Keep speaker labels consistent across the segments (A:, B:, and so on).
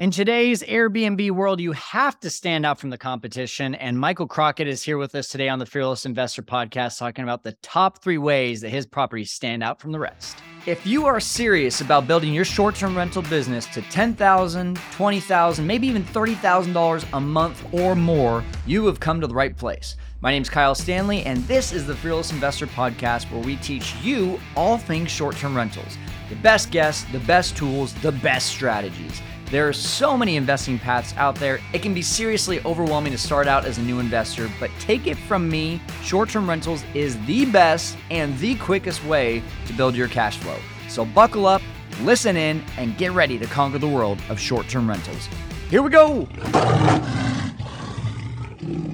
A: In today's Airbnb world, you have to stand out from the competition. And Michael Crockett is here with us today on the Fearless Investor podcast, talking about the top three ways that his properties stand out from the rest. If you are serious about building your short term rental business to $10,000, $20,000, maybe even $30,000 a month or more, you have come to the right place. My name is Kyle Stanley, and this is the Fearless Investor podcast where we teach you all things short term rentals the best guests, the best tools, the best strategies. There are so many investing paths out there. It can be seriously overwhelming to start out as a new investor, but take it from me short term rentals is the best and the quickest way to build your cash flow. So buckle up, listen in, and get ready to conquer the world of short term rentals. Here we go.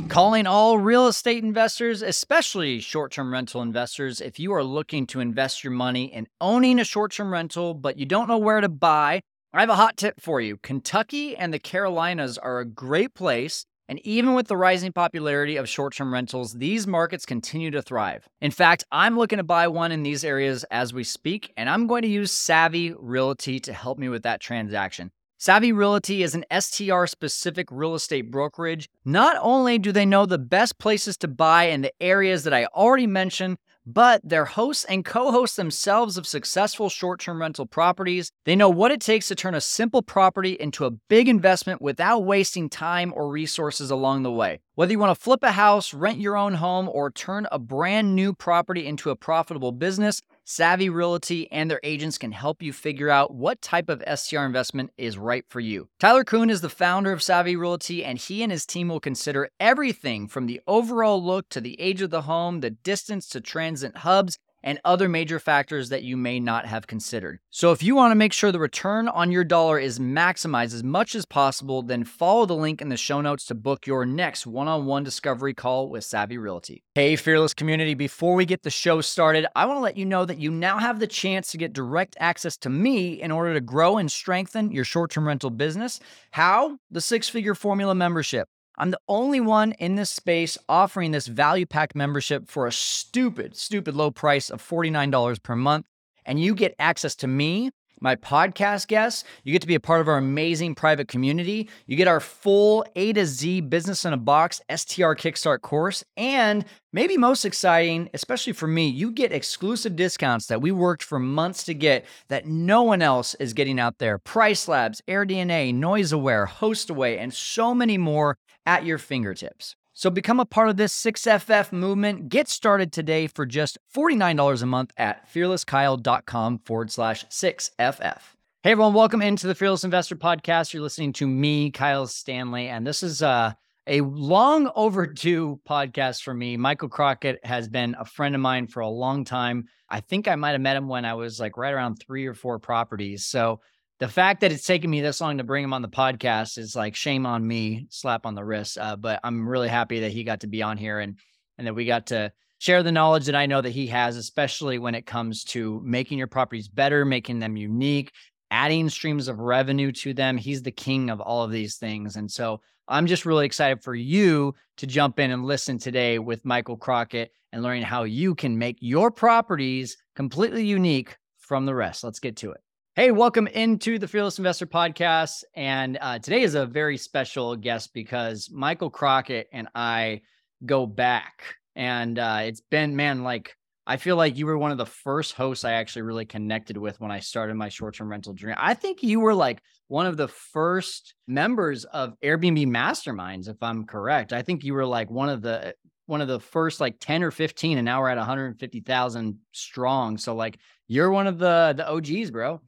A: Calling all real estate investors, especially short term rental investors, if you are looking to invest your money in owning a short term rental, but you don't know where to buy, I have a hot tip for you. Kentucky and the Carolinas are a great place. And even with the rising popularity of short term rentals, these markets continue to thrive. In fact, I'm looking to buy one in these areas as we speak, and I'm going to use Savvy Realty to help me with that transaction. Savvy Realty is an STR specific real estate brokerage. Not only do they know the best places to buy in the areas that I already mentioned, but they're hosts and co hosts themselves of successful short term rental properties. They know what it takes to turn a simple property into a big investment without wasting time or resources along the way. Whether you want to flip a house, rent your own home, or turn a brand new property into a profitable business, Savvy Realty and their agents can help you figure out what type of STR investment is right for you. Tyler Kuhn is the founder of Savvy Realty, and he and his team will consider everything from the overall look to the age of the home, the distance to transit hubs, and other major factors that you may not have considered. So, if you want to make sure the return on your dollar is maximized as much as possible, then follow the link in the show notes to book your next one on one discovery call with Savvy Realty. Hey, Fearless community, before we get the show started, I want to let you know that you now have the chance to get direct access to me in order to grow and strengthen your short term rental business. How? The six figure formula membership. I'm the only one in this space offering this value pack membership for a stupid, stupid low price of $49 per month. And you get access to me, my podcast guests. You get to be a part of our amazing private community. You get our full A to Z business in a box STR Kickstart course. And maybe most exciting, especially for me, you get exclusive discounts that we worked for months to get that no one else is getting out there. Price Labs, AirDNA, Noise Aware, HostAway, and so many more at your fingertips. So become a part of this 6FF movement. Get started today for just $49 a month at fearlesskyle.com forward slash 6FF. Hey everyone, welcome into the Fearless Investor Podcast. You're listening to me, Kyle Stanley, and this is uh, a long overdue podcast for me. Michael Crockett has been a friend of mine for a long time. I think I might have met him when I was like right around three or four properties. So the fact that it's taken me this long to bring him on the podcast is like shame on me, slap on the wrist. Uh, but I'm really happy that he got to be on here and and that we got to share the knowledge that I know that he has, especially when it comes to making your properties better, making them unique, adding streams of revenue to them. He's the king of all of these things, and so I'm just really excited for you to jump in and listen today with Michael Crockett and learning how you can make your properties completely unique from the rest. Let's get to it. Hey, welcome into the Fearless Investor Podcast. And uh, today is a very special guest because Michael Crockett and I go back. And uh, it's been, man, like, I feel like you were one of the first hosts I actually really connected with when I started my short term rental journey. I think you were like one of the first members of Airbnb masterminds, if I'm correct. I think you were like one of the one of the first like 10 or 15 and now we're at 150,000 strong. So like you're one of the the OGs, bro.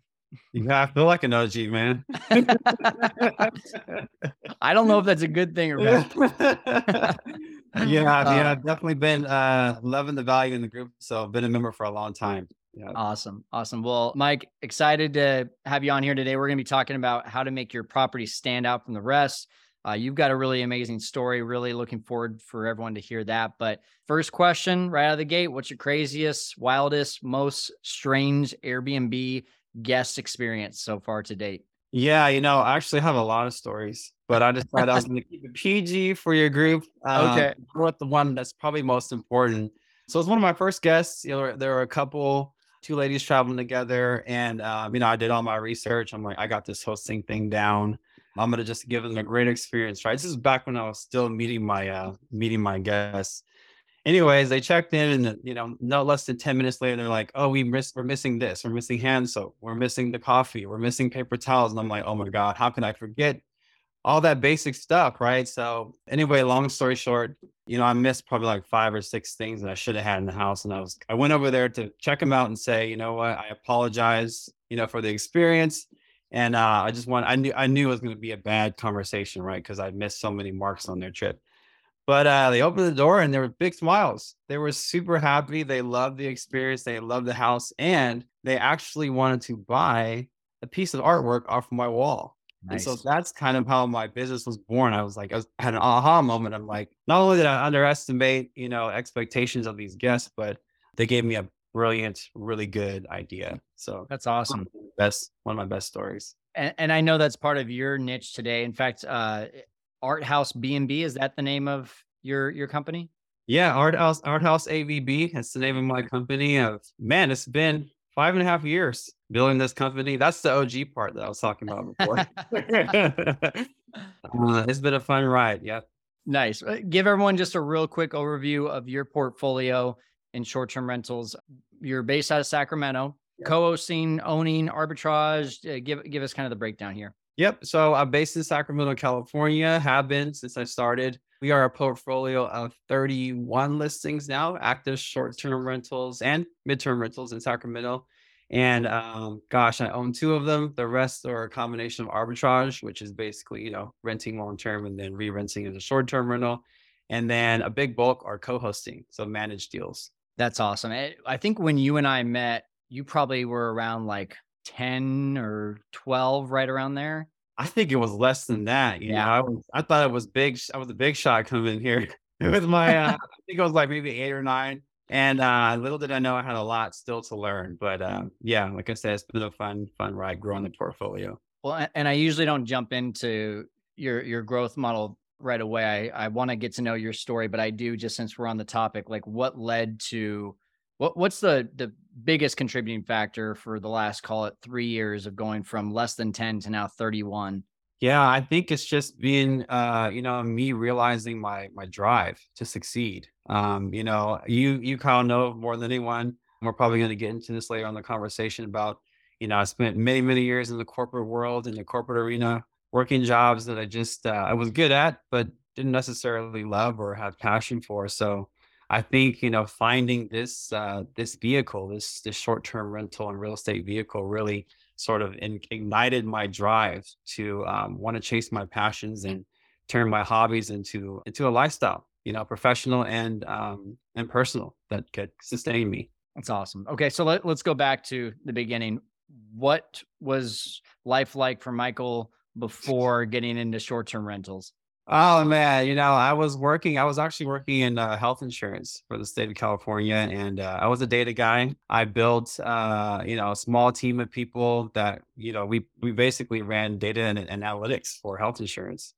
B: Yeah, I feel like an OG, man.
A: I don't know if that's a good thing or bad.
B: yeah, yeah, I've definitely been uh loving the value in the group. So I've been a member for a long time.
A: Yeah. Awesome. Awesome. Well, Mike, excited to have you on here today. We're going to be talking about how to make your property stand out from the rest. Uh, you've got a really amazing story. Really looking forward for everyone to hear that. But first question right out of the gate What's your craziest, wildest, most strange Airbnb guest experience so far to date?
B: Yeah, you know, I actually have a lot of stories, but I decided I was going to keep it PG for your group.
A: Um, okay.
B: With the one that's probably most important. So it's one of my first guests. You know, there were a couple, two ladies traveling together, and um, you know, I did all my research. I'm like, I got this hosting thing down. I'm gonna just give them a great experience, right? This is back when I was still meeting my uh meeting my guests. Anyways, they checked in and you know, no less than 10 minutes later, they're like, oh, we miss we're missing this, we're missing hand soap, we're missing the coffee, we're missing paper towels. And I'm like, oh my God, how can I forget all that basic stuff, right? So anyway, long story short, you know, I missed probably like five or six things that I should have had in the house. And I was I went over there to check them out and say, you know what, I apologize, you know, for the experience. And uh, I just want I knew I knew it was gonna be a bad conversation, right? Because I missed so many marks on their trip. But uh, they opened the door and there were big smiles. They were super happy. They loved the experience. They loved the house, and they actually wanted to buy a piece of artwork off my wall. And so that's kind of how my business was born. I was like, I, was, had an aha moment. I'm like, not only did I underestimate, you know, expectations of these guests, but they gave me a brilliant, really good idea. So
A: That's awesome.
B: best, one of my best stories.
A: And, and I know that's part of your niche today. In fact, uh, Art House B and B is that the name of your your company?
B: Yeah, Art House Art House BNB. That's the name of my company. Of man, it's been five and a half years building this company. That's the OG part that I was talking about before. Uh, it's been a fun ride. Yeah.
A: Nice. Uh, Give everyone just a real quick overview of your portfolio in short-term rentals. You're based out of Sacramento,
B: Yeah.
A: co-hosting, owning, arbitrage. Uh, give give us kind of the breakdown here.
B: Yep. So I'm based in Sacramento, California. Have been since I started. We are a portfolio of 31 listings now, active short-term rentals and midterm rentals in Sacramento. And um, gosh, I own two of them. The rest are a combination of arbitrage, which is basically, you know, renting long-term and then re-renting as a short-term rental. And then a big bulk are co-hosting, so managed deals.
A: That's awesome. Eh, I think when you and I met, you probably were around like 10 or 12, right around there.
B: I think it was less than that. You know,
A: Yeah.
B: I was I thought it was big. I was a big shot coming in here with my. Uh, I think it was like maybe eight or nine. And uh, little did I know I had a lot still to learn. But um, yeah, like I said, it's been a fun, fun ride growing the portfolio.
A: Well, and I usually don't jump into your your growth model right away. I I want to get to know your story, but I do just since we're on the topic, like what led to what what's the the biggest contributing factor for the last call it 3 years of going from less than 10 to now 31?
B: Yeah, I think it's just being, uh, you know, me realizing my my drive to succeed. Um, you know, you you Kyle know more than anyone. We're probably going to get into this later on the conversation about, you know, I spent many many years in the corporate world in the corporate arena, working jobs that I just uh, I was good at, but didn't necessarily love or have passion for. So I think you know finding this uh, this vehicle, this this short term rental and real estate vehicle, really sort of in, ignited my drive to um, want to chase my passions and turn my hobbies into into a lifestyle you know professional and um and personal that could sustain me
A: That's awesome. Okay, so let, let's go back to the beginning. What was life like for Michael before getting into short-term rentals?
B: Oh man you know i was working i was actually working in uh, health insurance for the state of california and uh, i was a data guy i built uh you know a small team of people that you know we we basically ran data and, and analytics for health insurance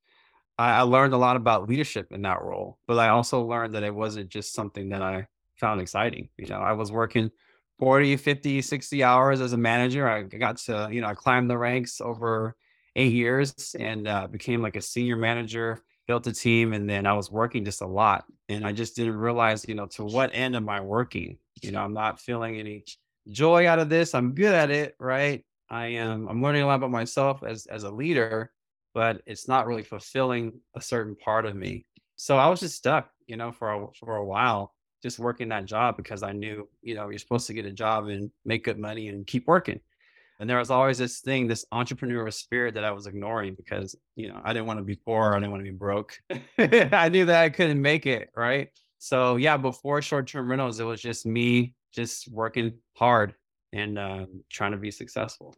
B: I, I learned a lot about leadership in that role, but I also learned that it wasn't just something that I found exciting. You know, I was working 40, 50, 60 hours as a manager. I got to, you know, I climbed the ranks over eight years and uh, became like a senior manager, built a team, and then I was working just a lot. And I just didn't realize, you know, to what end am I working? You know, I'm not feeling any joy out of this. I'm good at it, right? I am I'm learning a lot about myself as as a leader, but it's not really fulfilling a certain part of me. So I was just stuck, you know, for a for a while, just working that job because I knew, you know, you're supposed to get a job and make good money and keep working. And there was always this thing, this entrepreneurial spirit that I was ignoring because, you know, I didn't want to be poor. I didn't want to be broke. I knew that I couldn't make it. Right. So yeah, before short-term rentals, it was just me just working hard and um, trying to be successful.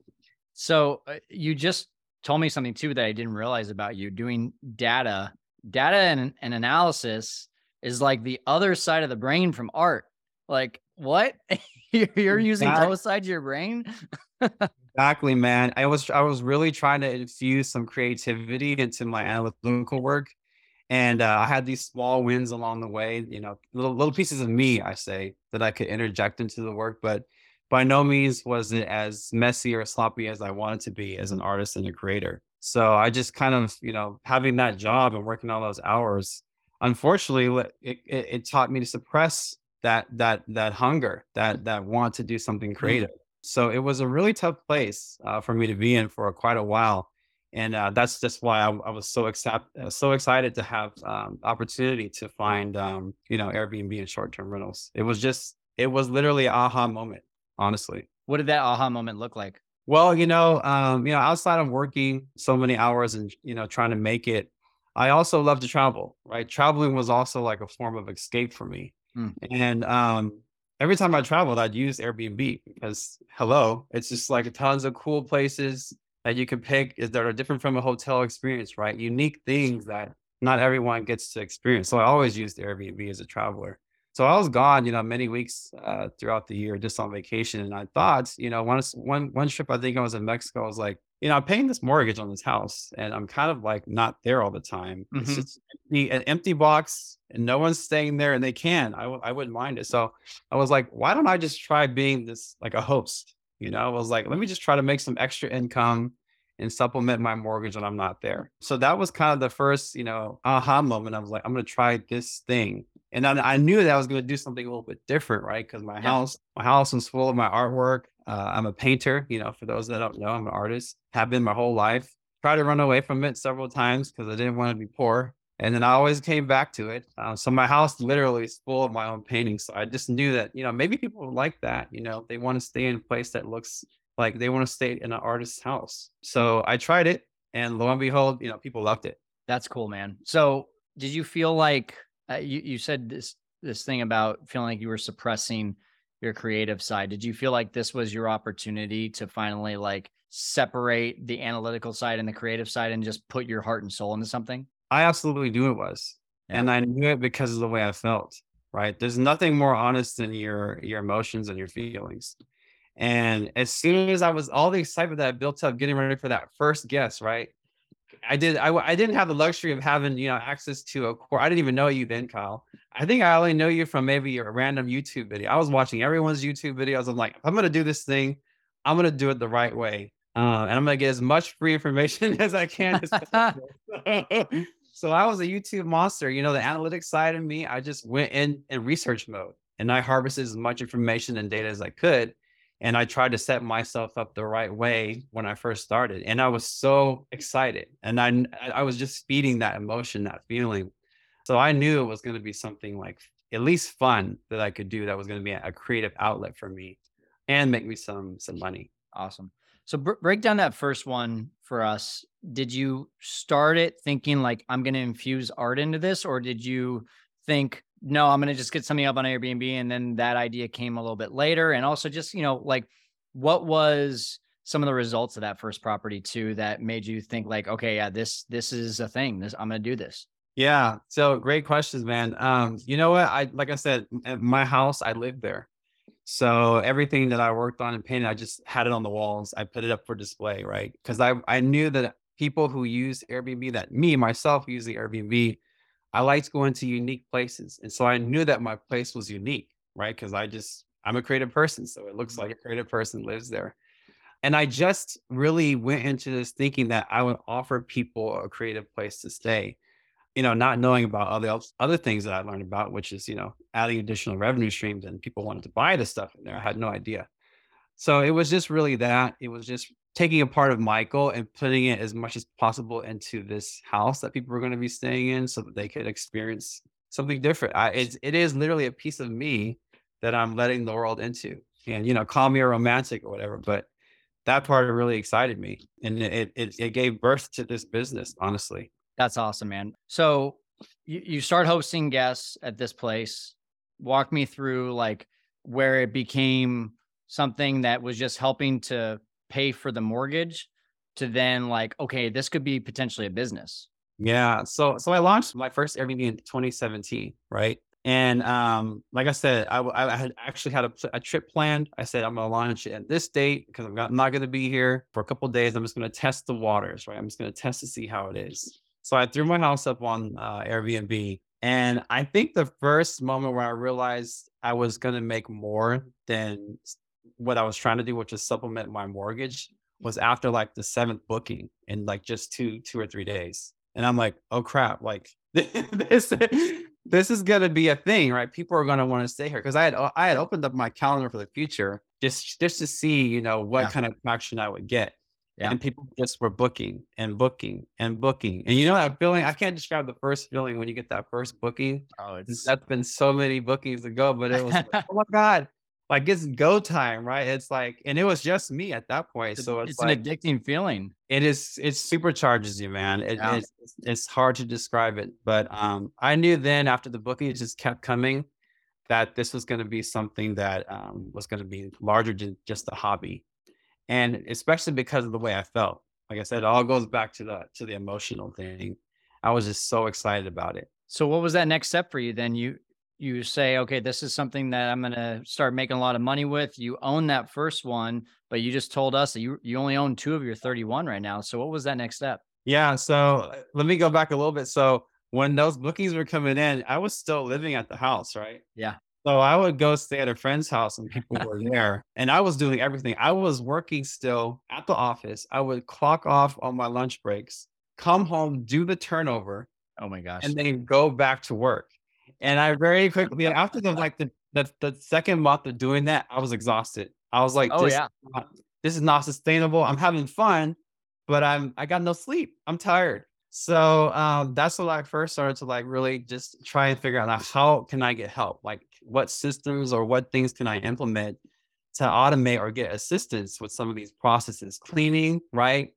A: So uh, you just told me something too that I didn't realize about you doing data. Data and, and analysis is like the other side of the brain from art. Like what? You're using
B: Exact-
A: both sides of your brain?
B: Exactly, man. I was I was really trying to infuse some creativity into my analytical work, and uh, I had these small wins along the way. You know, little little pieces of me, I say, that I could interject into the work, but by no means was it as messy or sloppy as I wanted to be as an artist and a creator. So I just kind of, you know, having that job and working all those hours, unfortunately, it, it, it taught me to suppress that that that hunger, that that want to do something
A: Mm.
B: creative. So it was a really tough place uh, for me to be in for quite a while, and uh, that's just why I, I was so accept uh, so excited to have um, opportunity to find um, you know Airbnb and short term rentals. It was just it was literally an aha moment, honestly.
A: What did that aha moment look like?
B: Well, you know, um, you know, outside of working so many hours and you know trying to make it, I also love to travel. Right, traveling was also like a form of escape for me,
A: Mm.
B: and um, every time I traveled, I'd use Airbnb because hello, it's just like tons of cool places that you can pick that are different from a hotel experience, right? Unique things that not everyone gets to experience. So I always used Airbnb as a traveler. So I was gone, you know, many weeks uh, throughout the year just on vacation, and I thought, you know, once one one trip I think I was in Mexico, I was like, you know, I'm paying this mortgage on this house, and I'm kind of like not there all the time. It's
A: Mhm.
B: just empty, an empty box, and no one's staying there, and they can. I w- I wouldn't mind it. So I was like, why don't I just try being this like a host? You know, I was like, let me just try to make some extra income and supplement my mortgage when I'm not there. So that was kind of the first, you know, aha moment. I was like, I'm gonna try this thing and then I knew that I was going to do something a little bit different, right? Because my
A: Yeah.
B: house, my house was full of my artwork. Uh, I'm a painter, you know. For those that don't know, I'm an artist. Have been my whole life. Tried to run away from it several times because I didn't want to be poor, and then I always came back to it. Uh, so my house literally is full of my own paintings. So I just knew that, you know, maybe people like that. You know, they want to stay in a place that looks like they want to stay in an artist's house. So I tried it, and lo and behold, you know, people loved it.
A: That's cool, man. So, did you feel like uh, you you said this this thing about feeling like you were suppressing your creative side? Did you feel like this was your opportunity to finally like separate the analytical side and the creative side and just put your heart and soul into something?
B: I absolutely knew it was.
A: Yeah.
B: And I knew it because of the way I felt, right? There's nothing more honest than your your emotions and your feelings. And as soon as I was all the excitement that I built up getting ready for that first guest, right? I did I didn't have the luxury of having, you know, access to a core. I didn't even know you then, Kyle. I think I only know you from maybe a random YouTube video. I was watching everyone's YouTube videos. I'm like, if I'm gonna do this thing, I'm gonna do it the right way. Uh, and I'm gonna get as much free information as I can so I was a YouTube monster. You know, the analytics side of me, I just went in in research mode and I harvested as much information and data as I could. And I tried to set myself up the right way when I first started. And I was so excited. And I I was just feeding that emotion, that feeling. So I knew it was going to be something like at least fun that I could do that was going to be a creative outlet for me and make me some some money.
A: Awesome. So br- break down that first one for us. Did you start it thinking like I'm going to infuse art into this, or did you think no, I'm going to just get something up on Airbnb, and then that idea came a little bit later? And also, just you know, like what was some of the results of that first property too that made you think like, okay, yeah, this this is a thing. This I'm going to do this.
B: Yeah. So great questions, man. Um, you know what? I like I said, at my house, I lived there. So everything that I worked on and painted, I just had it on the walls. I put it up for display, right? Because I I knew that people who use Airbnb, that me myself use the Airbnb, I liked going to unique places. And so I knew that my place was unique, right? Because I just I'm a creative person. So it looks
A: Mhm.
B: like a creative person lives there. And I just really went into this thinking that I would offer people a creative place to stay you know, not knowing about other other things that I learned about, which is, you know, adding additional revenue streams and people wanted to buy the stuff in there. I had no idea. So it was just really that. It was just taking a part of Michael and putting it as much as possible into this house that people were going to be staying in so that they could experience something different. I it's it is literally a piece of me that I'm letting the world into. And you know, call me a romantic or whatever, but that part really excited me. And it it, it gave birth to this business, honestly.
A: That's awesome, man. So you, you start hosting guests at this place. Walk me through like where it became something that was just helping to pay for the mortgage to then like, okay, this could be potentially a business.
B: Yeah. So so I launched my first Airbnb in 2017, right? And um, like I said, I, I had actually had a, a trip planned. I said I'm gonna launch it at this date because I'm not, not gonna be here for a couple days. I'm just gonna test the waters, right? I'm just gonna test to see how it is. So I threw my house up on uh, Airbnb, and I think the first moment where I realized I was gonna make more than what I was trying to do, which is supplement my mortgage, mm. was after like the seventh booking in like just two, two or three days. And I'm like, oh crap, like this, this is gonna be a thing, right? People are gonna want to stay here because I had uh, I had opened up my calendar for the future just just to see, you know, what
A: Yeah.
B: kind of traction I would get.
A: Yeah.
B: And people just were booking and booking and booking. And you know that feeling, I can't describe the first feeling when you get that first booking.
A: Oh, it's
B: That's been so many bookings ago, but it was like, oh my God. Like it's go time, right? It's like, and it was just me at that point. So it's,
A: it's
B: like
A: an addicting feeling.
B: it is it supercharges you, man. It,
A: Yeah.
B: it's it's- hard to describe it. But um I knew then after the booking it just kept coming that this was gonna be something that um was gonna be larger than just a hobby. And especially because of the way I felt. Like I said, it all goes back to the to the emotional thing. I was just so excited about it.
A: So what was that next step for you then? You you say, okay, this is something that I'm gonna start making a lot of money with. You own that first one, but you just told us that you you only own two of your 31 right now. So what was that next step?
B: Yeah, so uh, let me go back a little bit. So when those bookings were coming in, I was still living at the house, right?
A: Yeah.
B: So I would go stay at a friend's house and people were there and I was doing everything. I was working still at the office. I would clock off on my lunch breaks, come home, do the turnover,
A: Oh my gosh.
B: and then go back to work. And I very quickly after the like the the, the second month of doing that, I was exhausted. I was like,
A: Oh,
B: this,
A: yeah.
B: is not, this is not sustainable. I'm having fun, but I'm I got no sleep. I'm tired. So um, that's when I first started to like really just try and figure out like, how can I get help? Like what systems or what things can I implement to automate or get assistance with some of these processes? Cleaning, right?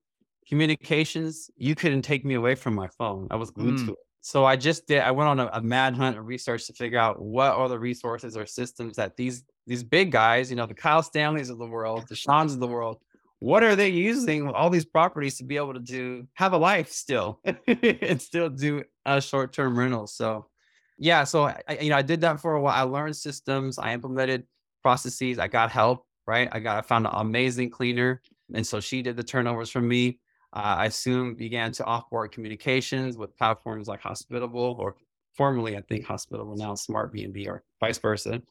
B: Communications. You couldn't take me away from my phone. I was glued
A: Mm.
B: to it. So I just did. I went on a, a mad hunt of research to figure out what are the resources or systems that these these big guys, you know, the Kyle Stanleys of the world, the Sean's of the world, what are they using all these properties to be able to do have a life still and still do a short term rental? So yeah, so I- you know I did that for a while. I learned systems, I implemented processes, I got help. Right, I got I found an amazing cleaner, and so she did the turnovers for me. Uh, I soon began to offboard communications with platforms like Hospitable, or formerly I think Hospitable now Smart BNB, or vice versa.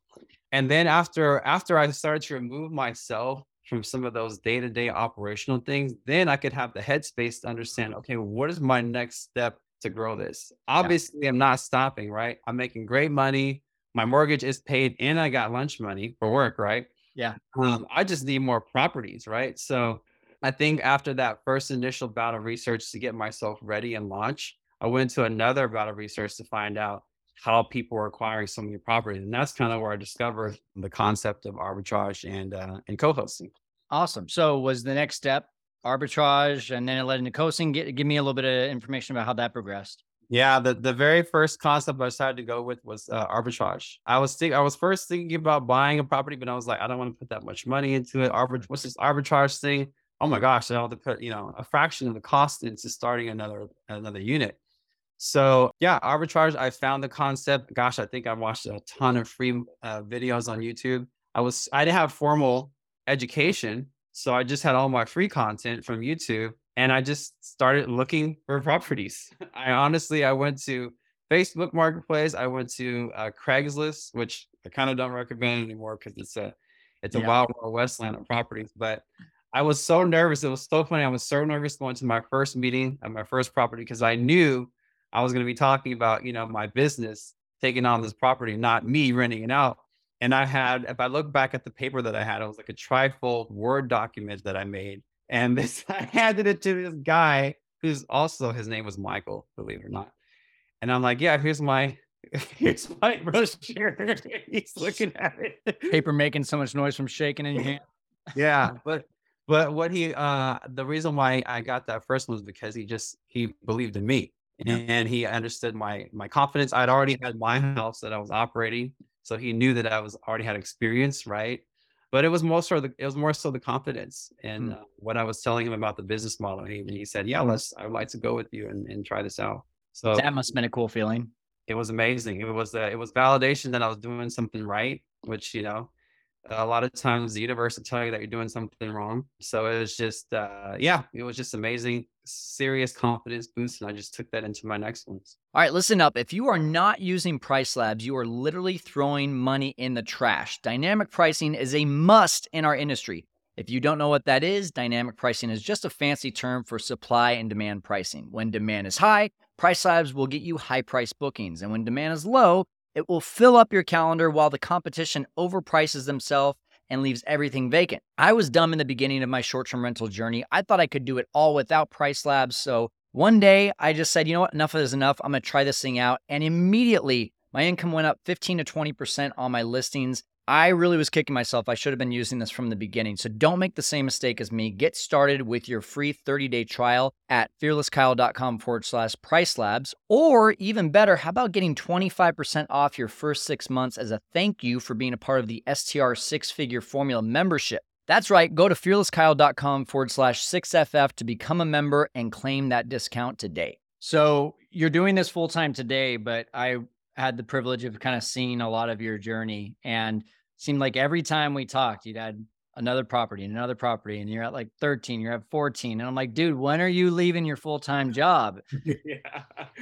B: And then after after I started to remove myself from some of those day to day operational things, then I could have the headspace to understand, okay, what is my next step to grow this? Obviously, I'm not stopping, right? I'm making great money. My mortgage is paid, and I got lunch money for work, right?
A: Yeah.
B: Um, I just need more properties, right? So I think after that first initial bout of research to get myself ready and launch, I went to another bout of research to find out how people were acquiring so many properties. And that's kind of where I discovered the concept of arbitrage and uh, and co-hosting.
A: Awesome. So was the next step arbitrage and then it led into co-hosting? Get, give me a little bit of information about how that progressed.
B: Yeah, the, the very first concept I decided to go with was uh, arbitrage. I was think I was first thinking about buying a property, but I was like, I don't want to put that much money into it. Arbit- what's this arbitrage thing? Oh my gosh, I have to put you know a fraction of the cost into starting another another unit. So yeah, arbitrage. I found the concept. Gosh, I think I watched a ton of free uh, videos on YouTube. I was I didn't have formal education, so I just had all my free content from YouTube, and I just started looking for properties. I honestly I went to Facebook Marketplace. I went to uh, Craigslist, which I kind of don't recommend anymore because it's a it's a
A: Yeah.
B: wild, wild west land of properties. But I was so nervous. It was so funny. I was so nervous going to my first meeting at my first property because I knew I was going to be talking about, you know, my business taking on this property, not me renting it out. And I had, if I look back at the paper that I had, it was like a trifold Word document that I made. And this, I handed it to this guy who's also, his name was Michael, believe it or not. And I'm like, yeah, here's my, here's my brochure. He's looking at it.
A: Paper making so much noise from shaking in your hand.
B: yeah but but what he uh the reason why i got that first one was because he just he believed in me
A: Yeah.
B: and he understood my my confidence i'd already had my house that i was operating so he knew that i was already had experience right but it was more so the it was more so the confidence and
A: Hmm.
B: uh, what i was telling him about the business model and he, he said yeah let's i would like to go with you and, and try this out so
A: That must have been a cool feeling.
B: it was amazing. It was uh, it was validation that I was doing something right, which you know, a lot of times the universe will tell you that you're doing something wrong. So it was just uh, yeah, it was just amazing, serious confidence boost, and I just took that into my next ones.
A: All right, listen up. If you are not using Price Labs, you are literally throwing money in the trash. Dynamic pricing is a must in our industry. If you don't know what that is, dynamic pricing is just a fancy term for supply and demand pricing. When demand is high, Price Labs will get you high price bookings. And when demand is low, it will fill up your calendar while the competition overprices themselves and leaves everything vacant. I was dumb in the beginning of my short term rental journey. I thought I could do it all without Price Labs. So one day I just said, you know what, enough is enough. I'm going to try this thing out. And immediately my income went up 15 to 20% on my listings. I really was kicking myself. I should have been using this from the beginning. So don't make the same mistake as me. Get started with your free 30 day trial at fearlesskyle.com forward slash price labs. Or even better, how about getting 25% off your first six months as a thank you for being a part of the STR six figure formula membership? That's right. Go to fearlesskyle.com forward slash 6FF to become a member and claim that discount today. So you're doing this full time today, but I had the privilege of kind of seeing a lot of your journey and seemed like every time we talked, you'd had another property and another property and you're at like 13, you're at 14. And I'm like, dude, when are you leaving your full-time job?
B: yeah.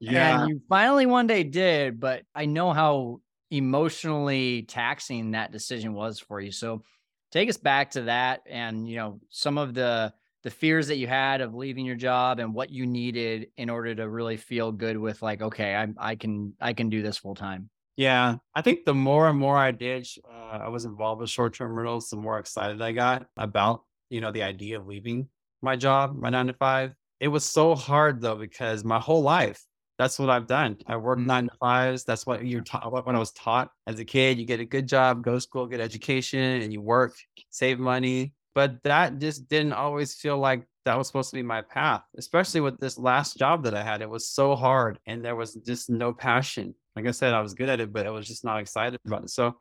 B: Yeah.
A: And you finally one day did, but I know how emotionally taxing that decision was for you. So take us back to that and you know some of the the fears that you had of leaving your job and what you needed in order to really feel good with like okay i, I can i can do this full time
B: Yeah, I think the more and more I did, uh, I was involved with short-term rentals, the more excited I got about, you know, the idea of leaving my job, my nine to five. It was so hard though, because my whole life, that's what I've done. I worked
A: Mm,
B: nine to fives. That's what you're taught. When I was taught as a kid, you get a good job, go to school, get education, and you work, save money. But that just didn't always feel like that was supposed to be my path, especially with this last job that I had. It was so hard and there was just no passion. Like I said, I was good at it, but I was just not excited about it. So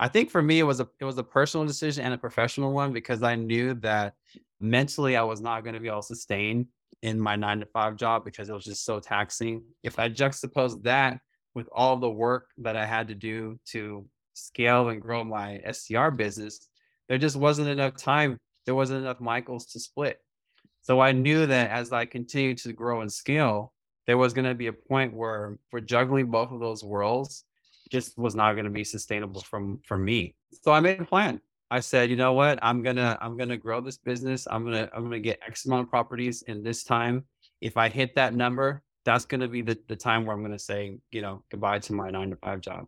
B: I think for me it was a it was a personal decision and a professional one because I knew that mentally I was not going to be able to sustain in my nine to five job because it was just so taxing. If I juxtapose that with all the work that I had to do to scale and grow my STR business, there just wasn't enough time. There wasn't enough Michaels to split. So I knew that as I continued to grow and scale, there was going to be a point where for juggling both of those worlds just was not going to be sustainable from for me. So I made a plan. I said, you know what? I'm gonna I'm gonna grow this business. I'm gonna I'm gonna get X amount of properties in this time. If I hit that number, that's gonna be the, the time where I'm gonna say, you know, goodbye to my nine to five job.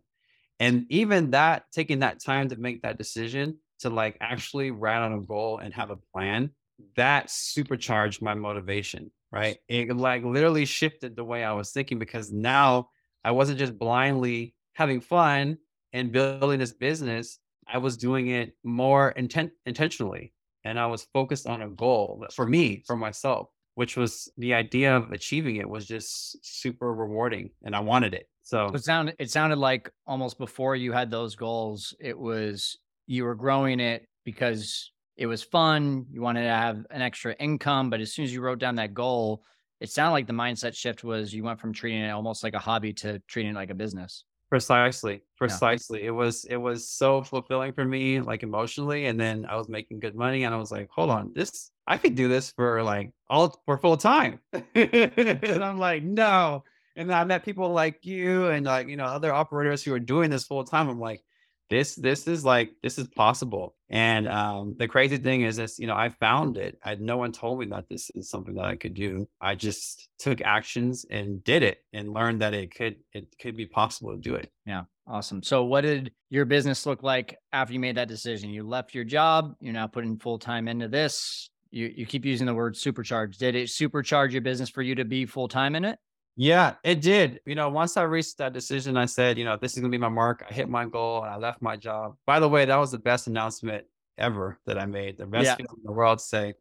B: And even that, taking that time to make that decision to like actually write on a goal and have a plan, that supercharged my motivation, right? It like literally shifted the way I was thinking because now I wasn't just blindly having fun and building this business. I was doing it more intent intentionally. And I was focused on a goal for me, for myself, which was the idea of achieving it was just super rewarding and I wanted it. So
A: it sounded it sounded like almost before you had those goals it was you were growing it because it was fun you wanted to have an extra income but as soon as you wrote down that goal it sounded like the mindset shift was you went from treating it almost like a hobby to treating it like a business
B: Precisely,
A: yeah
B: precisely. It was it was so fulfilling for me, like emotionally, and then I was making good money, and I was like, "Hold on, this I could do this for like all for full time." and I'm like, "No." And then I met people like you and like you know other operators who are doing this full time. I'm like, "This this is like this is possible." And um, the crazy thing is, this you know I found it. I no one told me that this is something that I could do. I just took actions and did it, and learned that it could it could be possible to do it.
A: yeah awesome so what did your business look like after you made that decision you left your job you're now putting full time into this you you keep using the word supercharge did it supercharge your business for you to be full time in it
B: Yeah, it did. You know, once I reached that decision, I said, you know, this is gonna be my mark. I hit my goal and I left my job. By the way, that was the best announcement ever that I made. The best
A: yeah
B: feeling in the world say,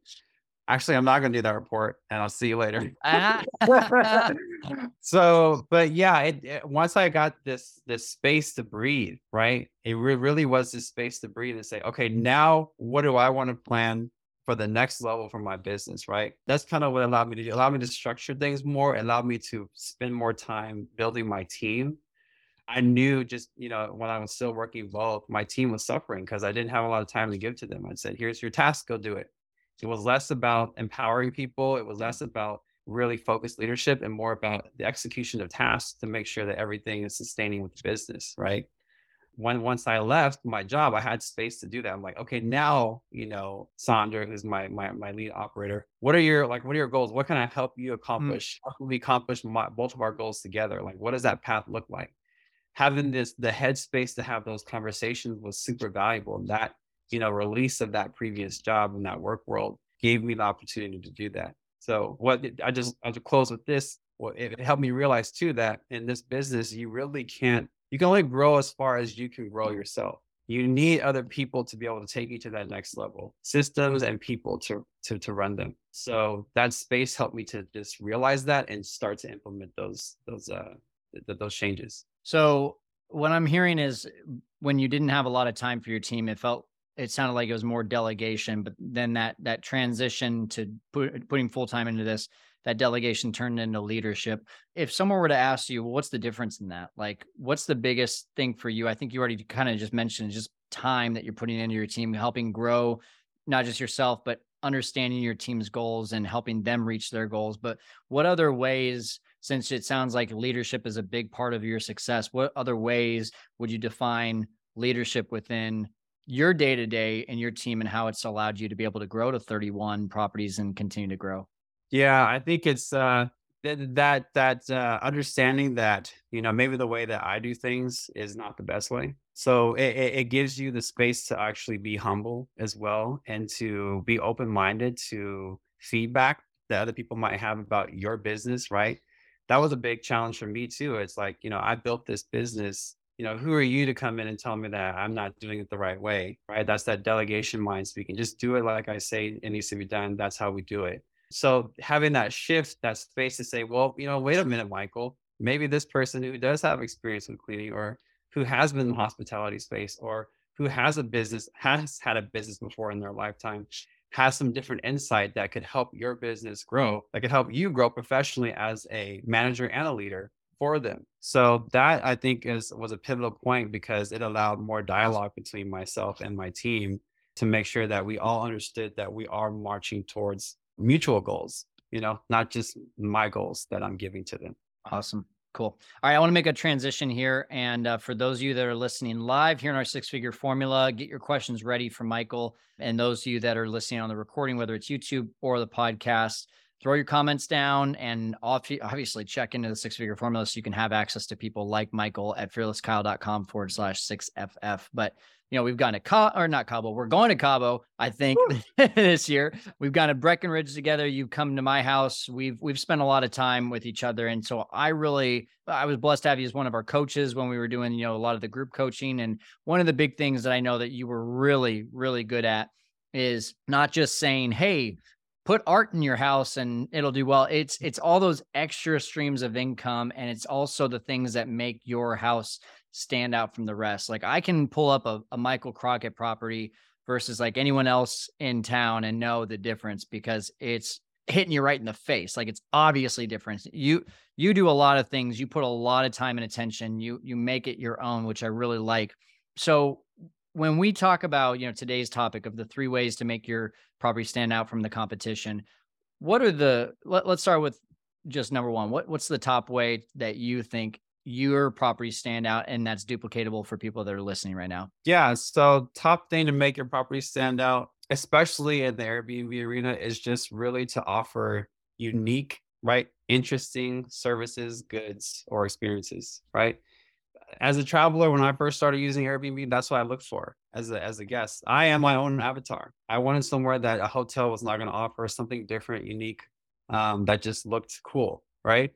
B: actually, I'm not gonna do that report and I'll see you later.
A: Ah.
B: so, but yeah, it, it- once I got this this space to breathe, right? It re- really was this space to breathe and say, okay, now what do I want to plan for the next level for my business, right? That's kind of what allowed me to do. Me to structure things more. Allowed me to spend more time building my team. I knew just you know when I was still working both, my team was suffering because I didn't have a lot of time to give to them. I said, "Here's your task, go do it." It was less about empowering people. It was less about really focused leadership and more about the execution of tasks to make sure that everything is sustaining with the business, right? When once I left my job, I had space to do that. I'm like, okay, now you know, Sandra, who's my my my lead operator. What are your like? What are your goals? What can I help you
A: Mm,
B: accomplish? How can we accomplish my, both of our goals together? Like, what does that path look like? Having this the headspace to have those conversations was super valuable. And that you know, release of that previous job and that work world gave me the opportunity to do that. So what I just I'll just close with this. Well, it helped me realize too that in this business, you really can't you can only grow as far as you can grow yourself. You need other people to be able to take you to that next level, systems and people to to to run them. So that space helped me to just realize that and start to implement those those uh th- those changes.
A: So what I'm hearing is when you didn't have a lot of time for your team, it felt it sounded like it was more delegation, but then that that transition to put, putting full time into this, that delegation turned into leadership. If someone were to ask you, well, what's the difference in that? Like, what's the biggest thing for you? I think you already kind of just mentioned just time that you're putting into your team, helping grow not just yourself, but understanding your team's goals and helping them reach their goals. But what other ways? since it sounds like leadership is a big part of your success, what other ways would you define leadership within your day to day and your team and how it's allowed you to be able to grow to 31 properties and continue to grow?
B: Yeah, I think it's uh th- that that uh understanding that, you know, maybe the way that I do things is not the best way. So it, it, it gives you the space to actually be humble as well and to be open-minded to feedback that other people might have about your business, right? That was a big challenge for me too. It's like, you know, I built this business. You know, who are you to come in and tell me that I'm not doing it the right way, right? That's that delegation mind speaking. Just do it like I say it needs to be done. That's how we do it so having that shift, that space to say, well, you know, wait a minute, Michael, maybe this person who does have experience with cleaning or who has been in the hospitality space or who has a business, has had a business before in their lifetime, has some different insight that could help your business grow, that could help you grow professionally as a manager and a leader for them. So that I think is was a pivotal point because it allowed more dialogue between myself and my team to make sure that we all understood that we are marching towards mutual goals, you know, not just my goals that I'm giving to them.
A: Awesome. Cool. All right. I want to make a transition here. And uh, for those of you that are listening live here in our six figure formula, get your questions ready for Michael. And those of you that are listening on the recording, whether it's YouTube or the podcast, throw your comments down and obviously check into the six figure formula so you can have access to people like Michael at fearlesskyle.com forward slash 6FF. But you know, we've gone to Cabo or not Cabo. We're going to Cabo, I think, this year. We've gone to Breckenridge together. You've come to my house. We've we've spent a lot of time with each other, and so I really I was blessed to have you as one of our coaches when we were doing you know a lot of the group coaching. And one of the big things that I know that you were really really good at is not just saying, "Hey, put art in your house and it'll do well." It's mm-hmm. it's all those extra streams of income, and it's also the things that make your house stand out from the rest. Like I can pull up a, a Michael Crockett property versus like anyone else in town and know the difference because it's hitting you right in the face. Like it's obviously different. You you do a lot of things. You put a lot of time and attention. You you make it your own, which I really like. So when we talk about, you know, today's topic of the three ways to make your property stand out from the competition, what are the let, let's start with just number one. What what's the top way that you think your properties stand out and that's duplicatable for people that are listening right now?
B: Yeah. So top thing to make your property stand out, especially in the Airbnb arena, is just really to offer unique, right? Interesting services, goods, or experiences, right? As a traveler, when I first started using Airbnb, that's what I looked for as a as a guest. I am my own avatar. I wanted somewhere that a hotel was not going to offer something different, unique, um, that just looked cool, right?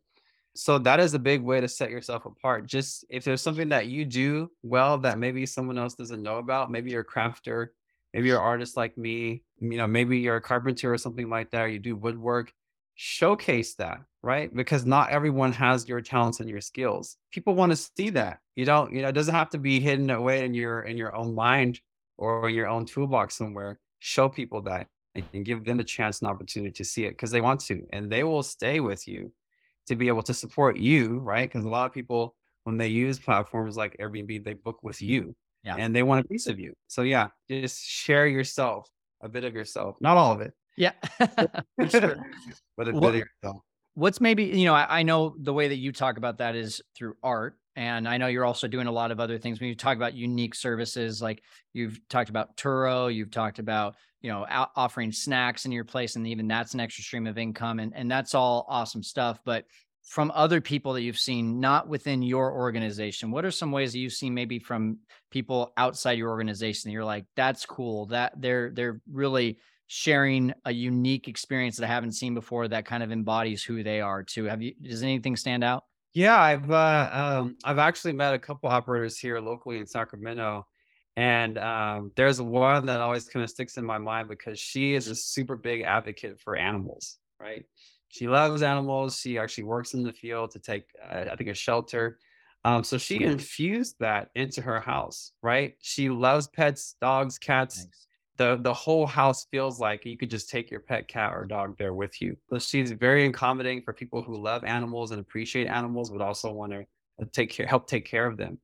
B: So that is a big way to set yourself apart. Just if there's something that you do well that maybe someone else doesn't know about, maybe you're a crafter, maybe you're an artist like me, you know, maybe you're a carpenter or something like that, or you do woodwork, showcase that, right? Because not everyone has your talents and your skills. People want to see that. You don't, you know, it doesn't have to be hidden away in your in your own mind or in your own toolbox somewhere. Show people that and give them the chance and opportunity to see it because they want to and they will stay with you to be able to support you, right? Because a lot of people, when they use platforms like Airbnb, they book with you
A: Yeah.
B: and they want a piece of you. So yeah, just share yourself, a bit of yourself, not all of it,
A: Yeah.
B: But a bit
A: What
B: of yourself.
A: what's maybe, you know, I, I know the way that you talk about that is through art. And I know you're also doing a lot of other things. When you talk about unique services, like you've talked about Turo, you've talked about, you know, out, offering snacks in your place, and even that's an extra stream of income. And, and that's all awesome stuff. But from other people that you've seen, not within your organization, what are some ways that you've seen maybe from people outside your organization? You're like, that's cool. That they're they're really sharing a unique experience that I haven't seen before that kind of embodies who they are too. Have you does anything stand out?
B: Yeah, I've uh, um, I've actually met a couple operators here locally in Sacramento, and um, there's one that always kind of sticks in my mind because she is a super big advocate for animals, right? She loves animals. She actually works in the field to take, uh, I think, a shelter. Um, so she infused that into her house, right? She loves pets, dogs, cats.
A: Nice.
B: The the whole house feels like you could just take your pet cat or dog there with you. So she's very accommodating for people who love animals and appreciate animals, but also want to take care, help take care of them.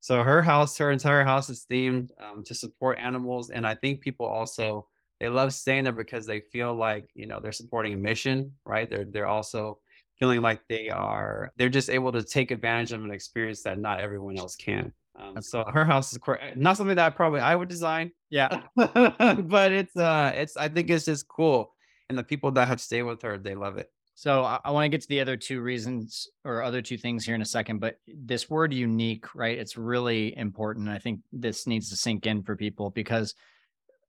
B: So her house, her entire house is themed um, to support animals, and I think people also they love staying there because they feel like, you know, they're supporting a mission, right? They're they're also feeling like they are they're just able to take advantage of an experience that not everyone else can. Um, so her house is not something that probably I would design,
A: Yeah.
B: but it's uh it's I think it's just cool. And the people that have stayed with her, they love it.
A: So I, I want to get to the other two reasons or other two things here in a second, but this word unique, right? It's really important. I think this needs to sink in for people because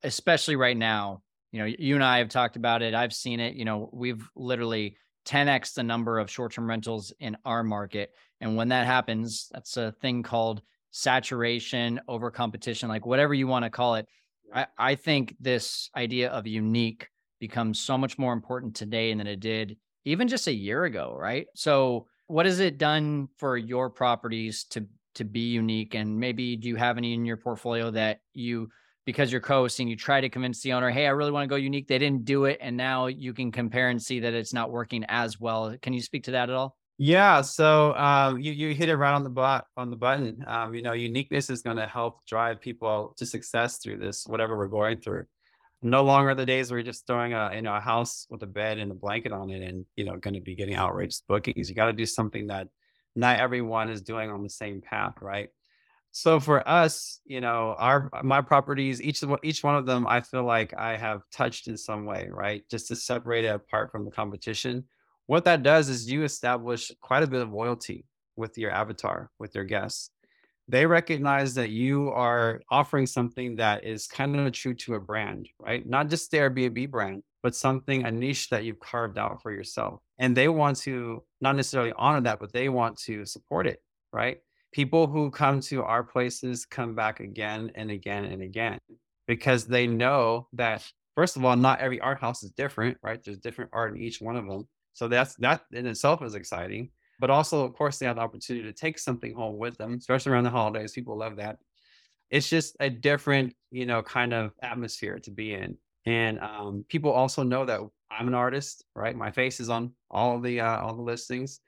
A: especially right now, you know, you and I have talked about it. I've seen it. You know, we've literally 10x the number of short term rentals in our market. And when that happens, that's a thing called saturation, over competition, like whatever you want to call it. I, I think this idea of unique becomes so much more important today than it did even just a year ago, right? So, what has it done for your properties to to be unique? And maybe do you have any in your portfolio that you because you're co-hosting, you try to convince the owner, hey, I really want to go unique. They didn't do it. And now you can compare and see that it's not working as well. Can you speak to that at all?
B: Yeah, so um, you you hit it right on the bot on the button. Um, you know, uniqueness is going to help drive people to success through this, whatever we're going through. No longer the days where you're just throwing a you know a house with a bed and a blanket on it, and you know going to be getting outrageous bookings. You got to do something that not everyone is doing on the same path, right? So for us, you know, our my properties, each each one of them, I feel like I have touched in some way, right? Just to separate it apart from the competition. What that does is you establish quite a bit of loyalty with your avatar, with your guests. They recognize that you are offering something that is kind of true to a brand, right? Not just the Airbnb brand, but something, a niche that you've carved out for yourself. And they want to not necessarily honor that, but they want to support it, right? People who come to our places come back again and again and again because they know that, first of all, not every art house is different, right? There's different art in each one of them. So that's that in itself is exciting. But also, of course, they have the opportunity to take something home with them, especially around the holidays. People love that. It's just a different, you know, kind of atmosphere to be in. And um, people also know that I'm an artist, right? My face is on all the uh, all the listings.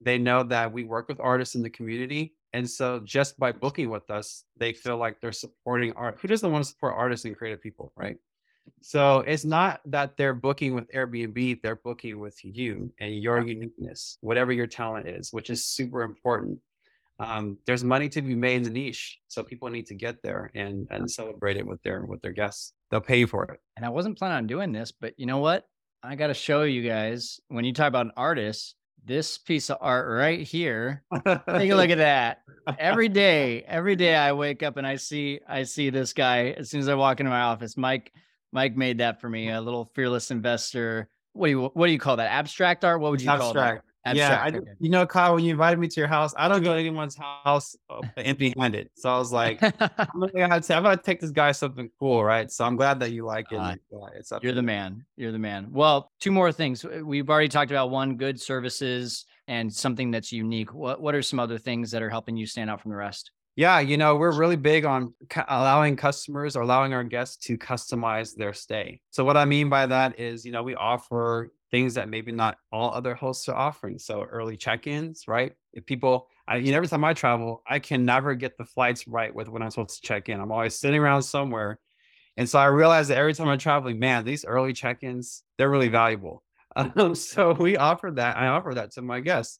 B: They know that we work with artists in the community. And so just by booking with us, they feel like they're supporting art. Who doesn't want to support artists and creative people, right? So it's not that they're booking with Airbnb, they're booking with you and your uniqueness, whatever your talent is, which is super important. Um, there's money to be made in the niche, so people need to get there and and celebrate it with their with their guests. They'll pay you for it.
A: And I wasn't planning on doing this, but you know what? I got to show you guys when you talk about an artist, this piece of art right here. Take a look at that. Every day, every day I wake up and I see I see this guy as soon as I walk into my office. Mike Mike made that for me, a little fearless investor. What do you what do you call that? Abstract art? What would you call that?
B: Abstract. Yeah, I,
A: Abstract.
B: you know, Kyle, when you invited me to your house, I don't go to anyone's house uh, empty-handed. So I was like, I'm gonna, to- I'm gonna take this guy something cool, right? So I'm glad that you like it.
A: Uh,
B: uh, it's up
A: You're the man. You're the man. Well, two more things. We've already talked about one, good services and something that's unique. What what are some other things that are helping you stand out from the rest?
B: Yeah, you know, we're really big on cu- allowing customers or allowing our guests to customize their stay. So what I mean by that is, you know, we offer things that maybe not all other hosts are offering. So early check-ins, right? If people, I, you know, every time I travel, I can never get the flights right with when I'm supposed to check in. I'm always sitting around somewhere. And so I realized that every time I'm traveling, man, these early check-ins, they're really valuable. Um, so we offer that. I offer that to my guests.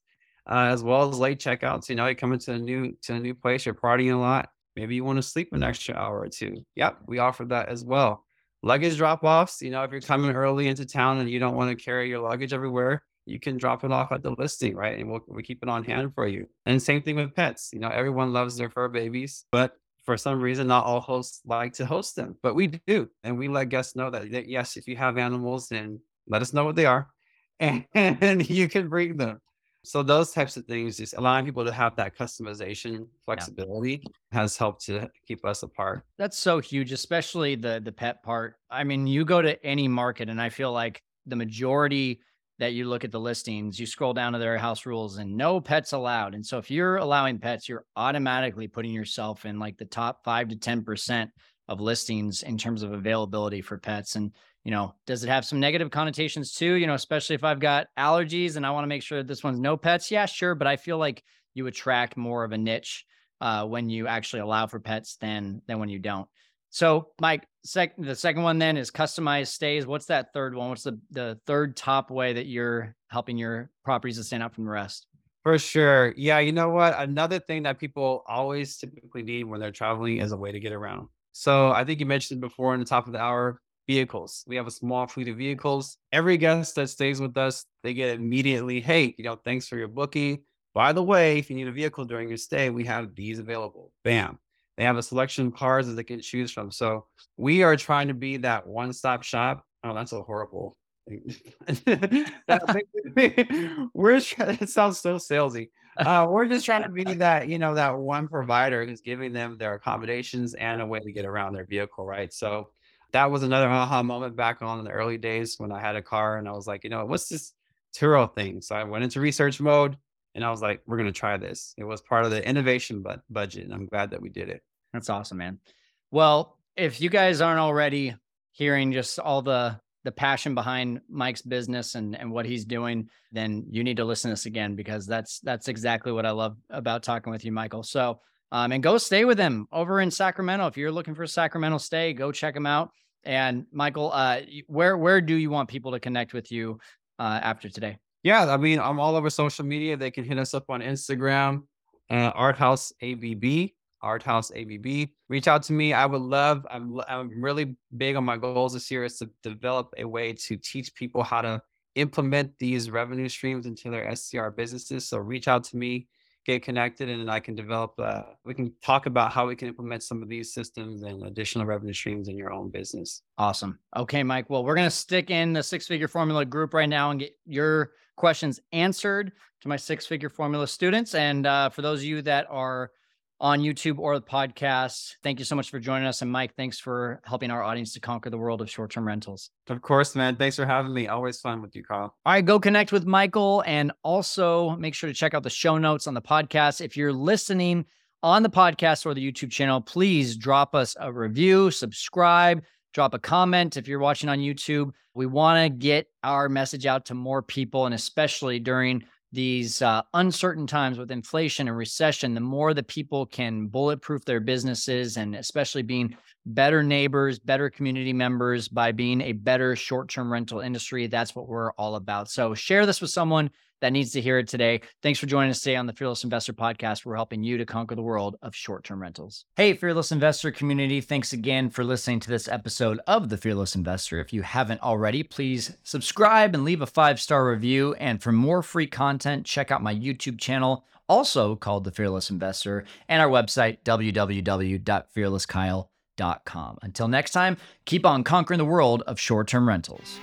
B: Uh, as well as late checkouts. You know, you come into a new to a new place, you're partying a lot. Maybe you want to sleep an extra hour or two. Yep, we offer that as well. Luggage drop offs. You know, if you're coming early into town and you don't want to carry your luggage everywhere, you can drop it off at the listing, right? And we'll we keep it on hand for you. And same thing with pets. You know, everyone loves their fur babies, but for some reason, not all hosts like to host them, but we do, and we let guests know that, that yes, if you have animals, then let us know what they are, and you can bring them. So those types of things, just allowing people to have that customization flexibility yeah. has helped to keep us apart.
A: That's so huge, especially the the pet part. I mean, you go to any market and I feel like the majority that you look at the listings, you scroll down to their house rules and no pets allowed. And so if you're allowing pets, you're automatically putting yourself in like the top 5 to 10% of listings in terms of availability for pets and you know, does it have some negative connotations too? You know, especially if I've got allergies and I want to make sure that this one's no pets. Yeah, sure. But I feel like you attract more of a niche uh, when you actually allow for pets than than when you don't. So, Mike, sec- the second one then is customized stays. What's that third one? What's the the third top way that you're helping your properties to stand out from the rest?
B: For sure. Yeah, you know what? Another thing that people always typically need when they're traveling is a way to get around. So I think you mentioned before in the top of the hour, vehicles. We have a small fleet of vehicles. Every guest that stays with us, they get immediately, hey, you know, thanks for your booking. By the way, if you need a vehicle during your stay, we have these available. Bam. They have a selection of cars that they can choose from. So we are trying to be that one stop shop. Oh, that's a horrible thing. we're it sounds so salesy. Uh, we're just trying to be that, you know, that one provider who's giving them their accommodations and a way to get around their vehicle, right? So that was another aha moment back on in the early days when I had a car and I was like, you know, what's this Turo thing? So I went into research mode and I was like, we're going to try this. It was part of the innovation but budget. And I'm glad that we did it.
A: That's awesome, man. Well, if you guys aren't already hearing just all the the passion behind Mike's business and and what he's doing, then you need to listen to this again because that's that's exactly what I love about talking with you, Michael. So um, and go stay with him over in Sacramento. If you're looking for a Sacramento stay, go check him out. And Michael, uh, where where do you want people to connect with you uh, after today?
B: Yeah, I mean, I'm all over social media. They can hit us up on Instagram, uh, Arthouse ABB, BNB. Reach out to me. I would love. I'm I'm really big on my goals this year is to develop a way to teach people how to implement these revenue streams into their STR businesses. So reach out to me get connected and I can develop, uh, we can talk about how we can implement some of these systems and additional revenue streams in your own business.
A: Awesome. Okay, Mike. Well, we're going to stick in the six figure formula group right now and get your questions answered to my six figure formula students. And uh, for those of you that are on YouTube or the podcast. Thank you so much for joining us. And Mike, thanks for helping our audience to conquer the world of short term rentals.
B: Of course, man. Thanks for having me. Always fun with you, Kyle.
A: All right, go connect with Michael and also make sure to check out the show notes on the podcast. If you're listening on the podcast or the YouTube channel, please drop us a review, subscribe, drop a comment if you're watching on YouTube. We want to get our message out to more people and especially during these uh, uncertain times with inflation and recession, the more that people can bulletproof their businesses and especially being better neighbors, better community members by being a better short term rental industry, that's what we're all about. So share this with someone that needs to hear it today. Thanks for joining us today on the Fearless Investor Podcast. We're helping you to conquer the world of short term rentals. Hey, Fearless Investor community. Thanks again for listening to this episode of The Fearless Investor. If you haven't already, please subscribe and leave a five star review. And for more free content, check out my YouTube channel, also called The Fearless Investor, and our website, www.fearlesskyle.com. Until next time, keep on conquering the world of short term rentals.